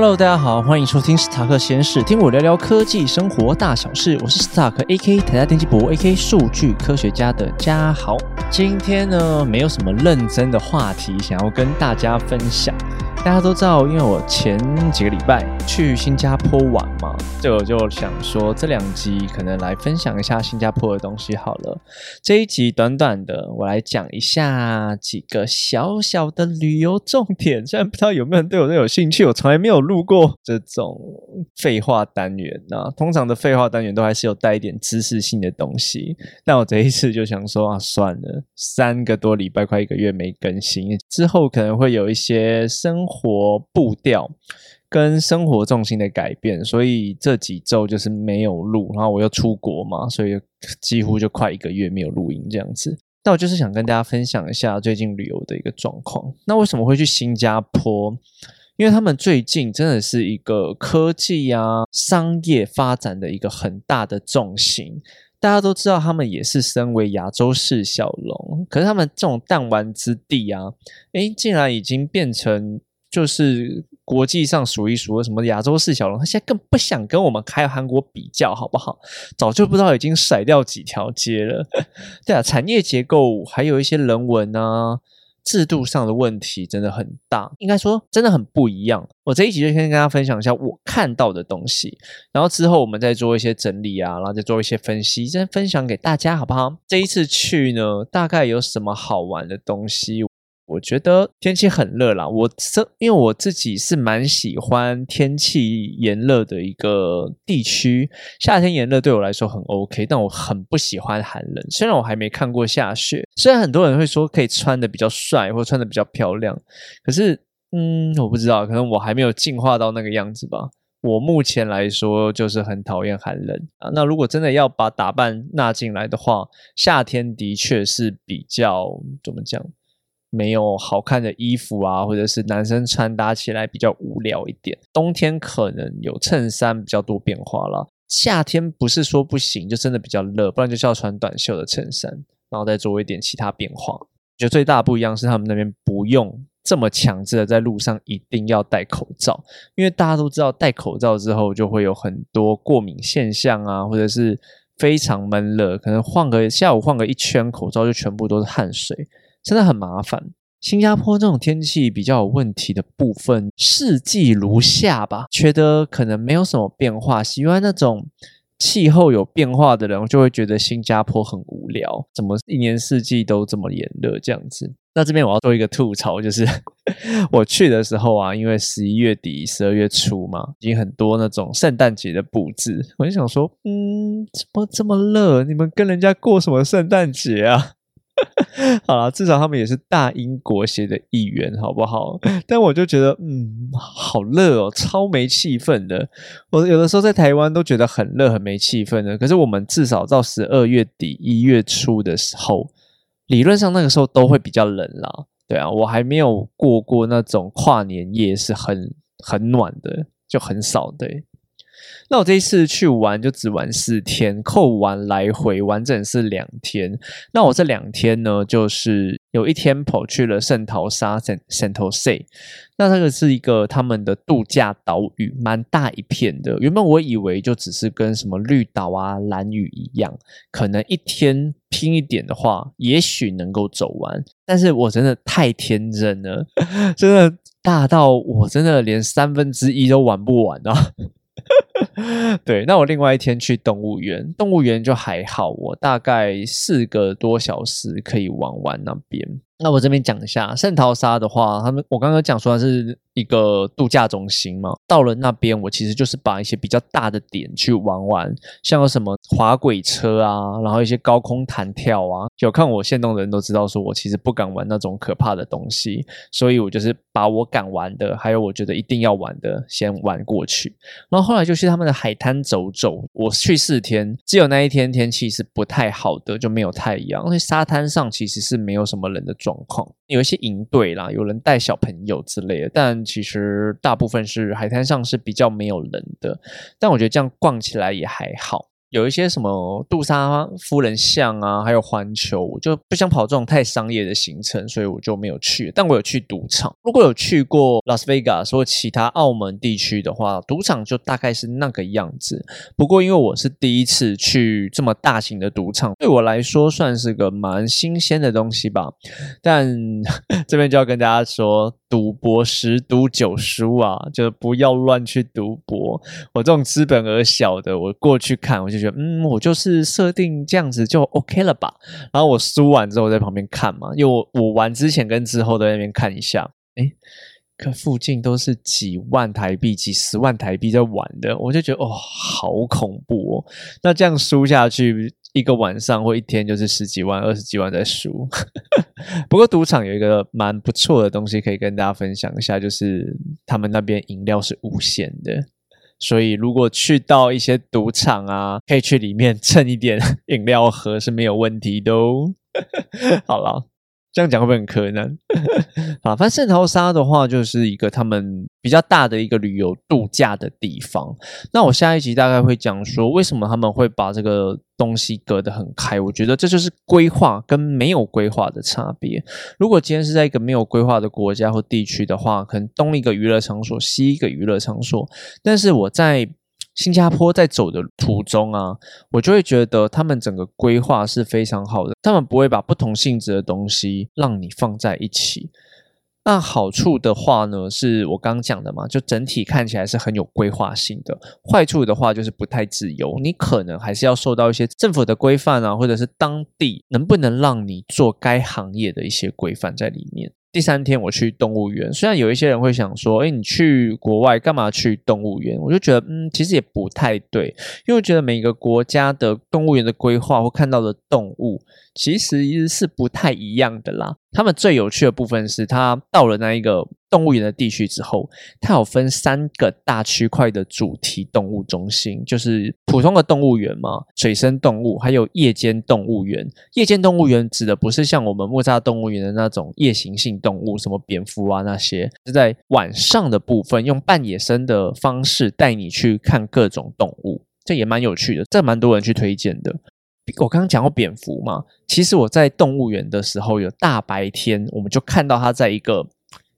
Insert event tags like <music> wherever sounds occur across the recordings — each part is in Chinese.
Hello，大家好，欢迎收听史塔克实验室，听我聊聊科技生活大小事。我是史塔克 AK 台大电机博 AK 数据科学家的嘉豪。今天呢，没有什么认真的话题想要跟大家分享。大家都知道，因为我前几个礼拜去新加坡玩嘛，就我就想说这两集可能来分享一下新加坡的东西好了。这一集短短的，我来讲一下几个小小的旅游重点。虽然不知道有没有人对我都有兴趣，我从来没有录过这种废话单元啊。通常的废话单元都还是有带一点知识性的东西，但我这一次就想说啊，算了，三个多礼拜快一个月没更新，之后可能会有一些生。活活步调跟生活重心的改变，所以这几周就是没有录，然后我又出国嘛，所以几乎就快一个月没有录音这样子。那我就是想跟大家分享一下最近旅游的一个状况。那为什么会去新加坡？因为他们最近真的是一个科技啊、商业发展的一个很大的重心。大家都知道，他们也是身为亚洲四小龙，可是他们这种弹丸之地啊，诶，竟然已经变成。就是国际上数一数二什么亚洲四小龙，他现在更不想跟我们开韩国比较，好不好？早就不知道已经甩掉几条街了。<laughs> 对啊，产业结构还有一些人文啊、制度上的问题真的很大，应该说真的很不一样。我这一集就先跟大家分享一下我看到的东西，然后之后我们再做一些整理啊，然后再做一些分析，再分享给大家，好不好？这一次去呢，大概有什么好玩的东西？我觉得天气很热啦，我这因为我自己是蛮喜欢天气炎热的一个地区，夏天炎热对我来说很 OK，但我很不喜欢寒冷。虽然我还没看过下雪，虽然很多人会说可以穿的比较帅或穿的比较漂亮，可是嗯，我不知道，可能我还没有进化到那个样子吧。我目前来说就是很讨厌寒冷啊。那如果真的要把打扮纳进来的话，夏天的确是比较怎么讲？没有好看的衣服啊，或者是男生穿搭起来比较无聊一点。冬天可能有衬衫比较多变化了。夏天不是说不行，就真的比较热，不然就是要穿短袖的衬衫，然后再做一点其他变化。觉得最大的不一样是他们那边不用这么强制的在路上一定要戴口罩，因为大家都知道戴口罩之后就会有很多过敏现象啊，或者是非常闷热，可能换个下午换个一圈口罩就全部都是汗水。真的很麻烦。新加坡这种天气比较有问题的部分，四季如夏吧，觉得可能没有什么变化。喜欢那种气候有变化的人，就会觉得新加坡很无聊，怎么一年四季都这么炎热这样子？那这边我要做一个吐槽，就是 <laughs> 我去的时候啊，因为十一月底、十二月初嘛，已经很多那种圣诞节的布置，我就想说，嗯，怎么这么热？你们跟人家过什么圣诞节啊？<laughs> 好了，至少他们也是大英国协的一员，好不好？<laughs> 但我就觉得，嗯，好热哦，超没气氛的。我有的时候在台湾都觉得很热，很没气氛的。可是我们至少到十二月底、一月初的时候，理论上那个时候都会比较冷啦。对啊，我还没有过过那种跨年夜是很很暖的，就很少对。那我这一次去玩就只玩四天，扣完来回完整是两天。那我这两天呢，就是有一天跑去了圣淘沙 （Saint Sentosa）。那这个是一个他们的度假岛屿，蛮大一片的。原本我以为就只是跟什么绿岛啊、蓝屿一样，可能一天拼一点的话，也许能够走完。但是我真的太天真了，<laughs> 真的大到我真的连三分之一都玩不完啊！<laughs> 对，那我另外一天去动物园，动物园就还好，我大概四个多小时可以玩完那边。那我这边讲一下圣淘沙的话，他们我刚刚讲说是一个度假中心嘛。到了那边，我其实就是把一些比较大的点去玩玩，像什么滑轨车啊，然后一些高空弹跳啊。有看我线动的人都知道，说我其实不敢玩那种可怕的东西，所以我就是把我敢玩的，还有我觉得一定要玩的先玩过去。然后后来就去他们的海滩走走。我去四天，只有那一天天气是不太好的，就没有太阳，因为沙滩上其实是没有什么人的。状况有一些营队啦，有人带小朋友之类的，但其实大部分是海滩上是比较没有人的。但我觉得这样逛起来也还好。有一些什么杜莎夫人像啊，还有环球，我就不想跑这种太商业的行程，所以我就没有去。但我有去赌场，如果有去过拉斯维加斯或其他澳门地区的话，赌场就大概是那个样子。不过因为我是第一次去这么大型的赌场，对我来说算是个蛮新鲜的东西吧。但 <laughs> 这边就要跟大家说，赌博十赌九输啊，就不要乱去赌博。我这种资本额小的，我过去看我就。觉得嗯，我就是设定这样子就 OK 了吧。然后我输完之后在旁边看嘛，因为我我玩之前跟之后在那边看一下，哎，可附近都是几万台币、几十万台币在玩的，我就觉得哦，好恐怖哦。那这样输下去，一个晚上或一天就是十几万、二十几万在输。<laughs> 不过赌场有一个蛮不错的东西可以跟大家分享一下，就是他们那边饮料是无限的。所以，如果去到一些赌场啊，可以去里面蹭一点 <laughs> 饮料喝是没有问题的哦。<laughs> 好了。这样讲会不会很可能？<laughs> 啊，反正圣淘沙的话，就是一个他们比较大的一个旅游度假的地方。那我下一集大概会讲说，为什么他们会把这个东西隔得很开？我觉得这就是规划跟没有规划的差别。如果今天是在一个没有规划的国家或地区的话，可能东一个娱乐场所，西一个娱乐场所。但是我在新加坡在走的途中啊，我就会觉得他们整个规划是非常好的。他们不会把不同性质的东西让你放在一起。那好处的话呢，是我刚讲的嘛，就整体看起来是很有规划性的。坏处的话就是不太自由，你可能还是要受到一些政府的规范啊，或者是当地能不能让你做该行业的一些规范在里面。第三天我去动物园，虽然有一些人会想说，哎，你去国外干嘛去动物园？我就觉得，嗯，其实也不太对，因为我觉得每个国家的动物园的规划或看到的动物。其实是不太一样的啦。他们最有趣的部分是，他到了那一个动物园的地区之后，它有分三个大区块的主题动物中心，就是普通的动物园嘛，水生动物，还有夜间动物园。夜间动物园指的不是像我们木栅动物园的那种夜行性动物，什么蝙蝠啊那些，是在晚上的部分，用半野生的方式带你去看各种动物，这也蛮有趣的，这蛮多人去推荐的。我刚刚讲过蝙蝠嘛，其实我在动物园的时候，有大白天我们就看到它在一个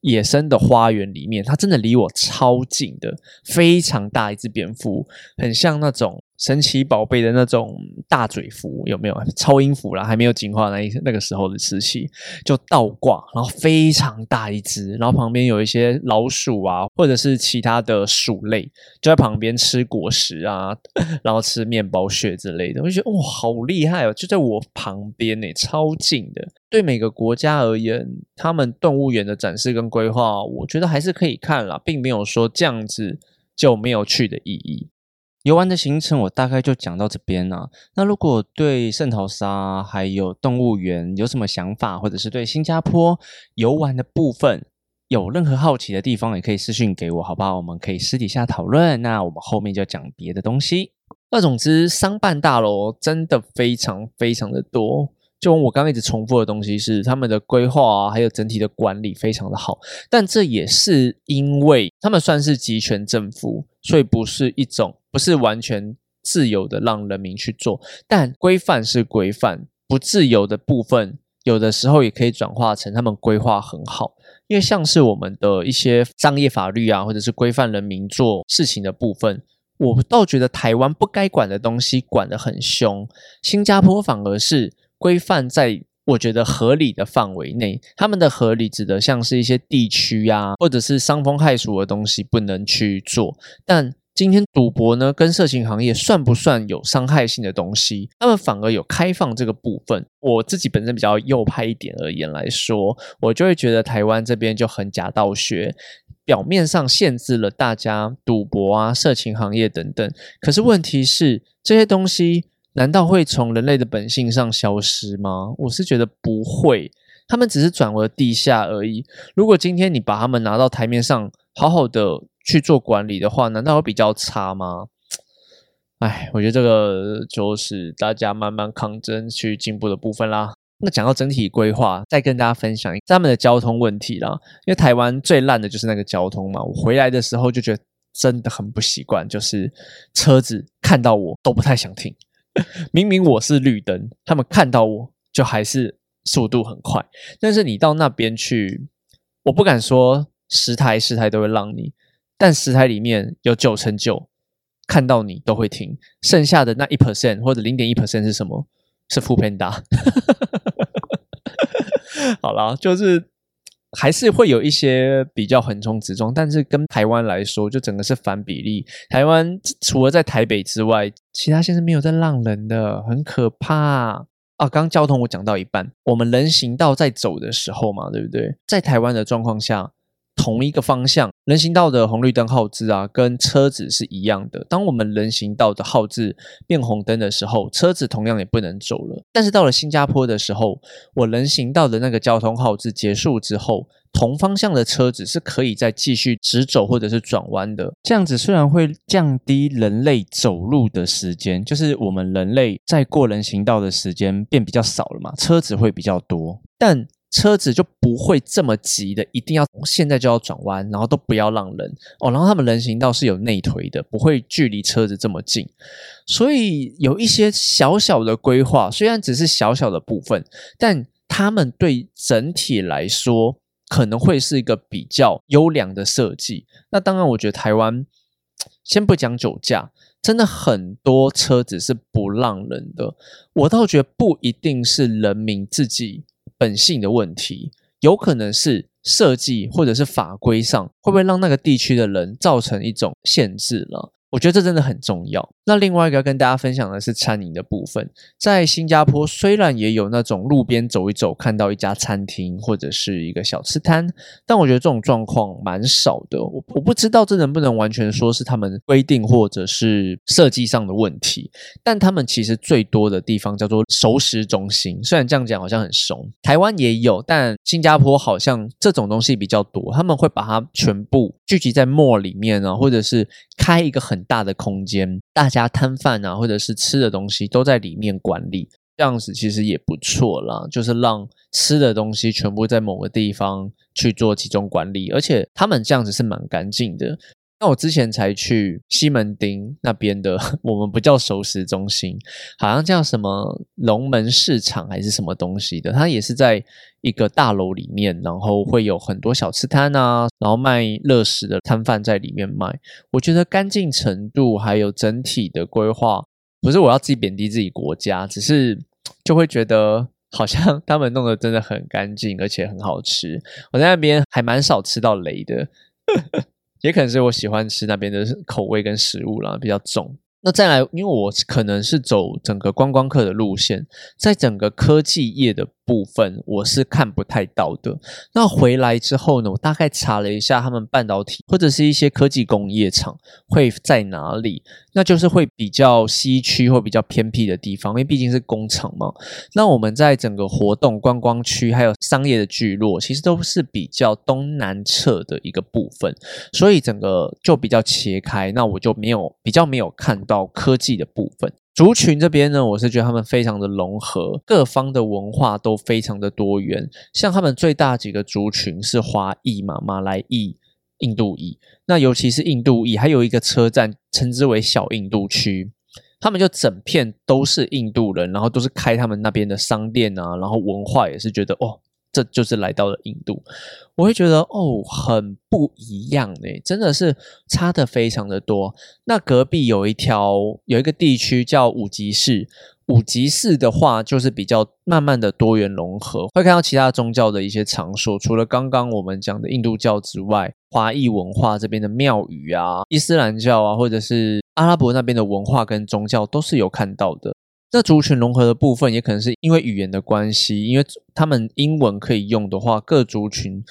野生的花园里面，它真的离我超近的，非常大一只蝙蝠，很像那种。神奇宝贝的那种大嘴蝠有没有？超音蝠啦，还没有进化那那个时候的瓷器，就倒挂，然后非常大一只，然后旁边有一些老鼠啊，或者是其他的鼠类，就在旁边吃果实啊，<laughs> 然后吃面包屑之类的。我就觉得哇，好厉害哦！就在我旁边呢，超近的。对每个国家而言，他们动物园的展示跟规划，我觉得还是可以看啦，并没有说这样子就没有去的意义。游玩的行程我大概就讲到这边了。那如果对圣淘沙还有动物园有什么想法，或者是对新加坡游玩的部分有任何好奇的地方，也可以私信给我，好不好？我们可以私底下讨论。那我们后面就讲别的东西。那总之，商办大楼真的非常非常的多。就我刚刚一直重复的东西是，他们的规划啊，还有整体的管理非常的好。但这也是因为他们算是集权政府，所以不是一种。不是完全自由的让人民去做，但规范是规范，不自由的部分有的时候也可以转化成他们规划很好。因为像是我们的一些商业法律啊，或者是规范人民做事情的部分，我倒觉得台湾不该管的东西管得很凶，新加坡反而是规范在我觉得合理的范围内。他们的合理指的像是一些地区啊，或者是伤风害俗的东西不能去做，但。今天赌博呢，跟色情行业算不算有伤害性的东西？他们反而有开放这个部分。我自己本身比较右派一点而言来说，我就会觉得台湾这边就很假道学，表面上限制了大家赌博啊、色情行业等等。可是问题是，这些东西难道会从人类的本性上消失吗？我是觉得不会，他们只是转为地下而已。如果今天你把他们拿到台面上，好好的。去做管理的话，难道会比较差吗？哎，我觉得这个就是大家慢慢抗争去进步的部分啦。那讲到整体规划，再跟大家分享他们的交通问题啦。因为台湾最烂的就是那个交通嘛。我回来的时候就觉得真的很不习惯，就是车子看到我都不太想停。<laughs> 明明我是绿灯，他们看到我就还是速度很快。但是你到那边去，我不敢说十台十台都会让你，但十台里面有九成九看到你都会停，剩下的那一 percent 或者零点一 percent 是什么？是副片打。<laughs> <laughs> 好啦，就是还是会有一些比较横冲直撞，但是跟台湾来说，就整个是反比例。台湾除了在台北之外，其他县市没有在让人的，很可怕啊！刚交通我讲到一半，我们人行道在走的时候嘛，对不对？在台湾的状况下。同一个方向，人行道的红绿灯号志啊，跟车子是一样的。当我们人行道的号志变红灯的时候，车子同样也不能走了。但是到了新加坡的时候，我人行道的那个交通号志结束之后，同方向的车子是可以再继续直走或者是转弯的。这样子虽然会降低人类走路的时间，就是我们人类在过人行道的时间变比较少了嘛，车子会比较多，但。车子就不会这么急的，一定要现在就要转弯，然后都不要让人哦。然后他们人行道是有内推的，不会距离车子这么近，所以有一些小小的规划，虽然只是小小的部分，但他们对整体来说可能会是一个比较优良的设计。那当然，我觉得台湾先不讲酒驾，真的很多车子是不让人的。我倒觉得不一定是人民自己。本性的问题，有可能是设计或者是法规上，会不会让那个地区的人造成一种限制了？我觉得这真的很重要。那另外一个要跟大家分享的是餐饮的部分，在新加坡虽然也有那种路边走一走看到一家餐厅或者是一个小吃摊，但我觉得这种状况蛮少的。我我不知道这能不能完全说是他们规定或者是设计上的问题，但他们其实最多的地方叫做熟食中心。虽然这样讲好像很怂，台湾也有，但新加坡好像这种东西比较多，他们会把它全部聚集在 mall 里面啊，或者是开一个很。大的空间，大家摊贩啊，或者是吃的东西都在里面管理，这样子其实也不错啦。就是让吃的东西全部在某个地方去做集中管理，而且他们这样子是蛮干净的。那我之前才去西门町那边的，<laughs> 我们不叫熟食中心，好像叫什么龙门市场还是什么东西的，它也是在一个大楼里面，然后会有很多小吃摊啊，然后卖乐食的摊贩在里面卖。我觉得干净程度还有整体的规划，不是我要自己贬低自己国家，只是就会觉得好像 <laughs> 他们弄得真的很干净，而且很好吃。我在那边还蛮少吃到雷的。也可能是我喜欢吃那边的口味跟食物啦，比较重。那再来，因为我可能是走整个观光客的路线，在整个科技业的。部分我是看不太到的。那回来之后呢，我大概查了一下，他们半导体或者是一些科技工业厂会在哪里？那就是会比较西区或比较偏僻的地方，因为毕竟是工厂嘛。那我们在整个活动观光区还有商业的聚落，其实都是比较东南侧的一个部分，所以整个就比较切开。那我就没有比较没有看到科技的部分。族群这边呢，我是觉得他们非常的融合，各方的文化都非常的多元。像他们最大几个族群是华裔嘛，马来裔、印度裔。那尤其是印度裔，还有一个车站称之为小印度区，他们就整片都是印度人，然后都是开他们那边的商店啊，然后文化也是觉得哦。这就是来到了印度，我会觉得哦，很不一样诶，真的是差的非常的多。那隔壁有一条有一个地区叫五级市，五级市的话就是比较慢慢的多元融合，会看到其他宗教的一些场所，除了刚刚我们讲的印度教之外，华裔文化这边的庙宇啊、伊斯兰教啊，或者是阿拉伯那边的文化跟宗教都是有看到的。那族群融合的部分，也可能是因为语言的关系，因为他们英文可以用的话，各族群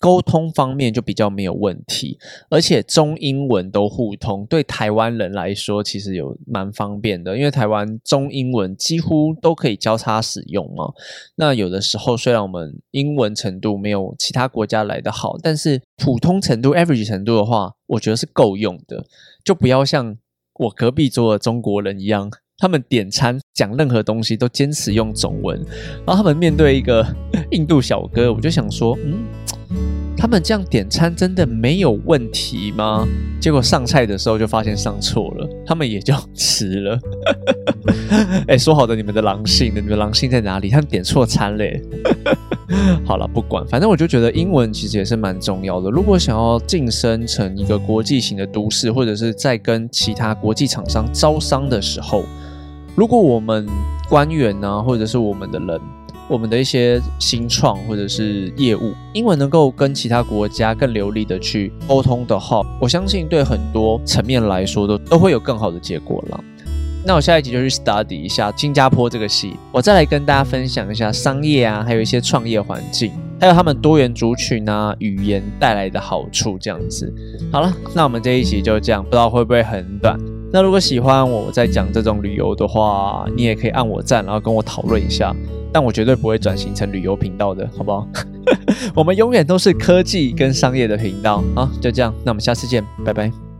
沟通方面就比较没有问题，而且中英文都互通，对台湾人来说其实有蛮方便的，因为台湾中英文几乎都可以交叉使用嘛。那有的时候虽然我们英文程度没有其他国家来的好，但是普通程度 average 程度的话，我觉得是够用的，就不要像我隔壁桌的中国人一样。他们点餐讲任何东西都坚持用中文，然后他们面对一个 <laughs> 印度小哥，我就想说，嗯。他们这样点餐真的没有问题吗？结果上菜的时候就发现上错了，他们也就吃了。<laughs> 哎，说好的你们的狼性，你们狼性在哪里？他们点错餐嘞。<laughs> 好了，不管，反正我就觉得英文其实也是蛮重要的。如果想要晋升成一个国际型的都市，或者是在跟其他国际厂商招商的时候，如果我们官员呢，或者是我们的人。我们的一些新创或者是业务，英文能够跟其他国家更流利的去沟通的话，我相信对很多层面来说都都会有更好的结果了。那我下一集就去 study 一下新加坡这个戏，我再来跟大家分享一下商业啊，还有一些创业环境，还有他们多元族群啊语言带来的好处这样子。好了，那我们这一集就这样，不知道会不会很短。那如果喜欢我在讲这种旅游的话，你也可以按我赞，然后跟我讨论一下。但我绝对不会转型成旅游频道的，好不好？<laughs> 我们永远都是科技跟商业的频道啊！就这样，那我们下次见，拜拜。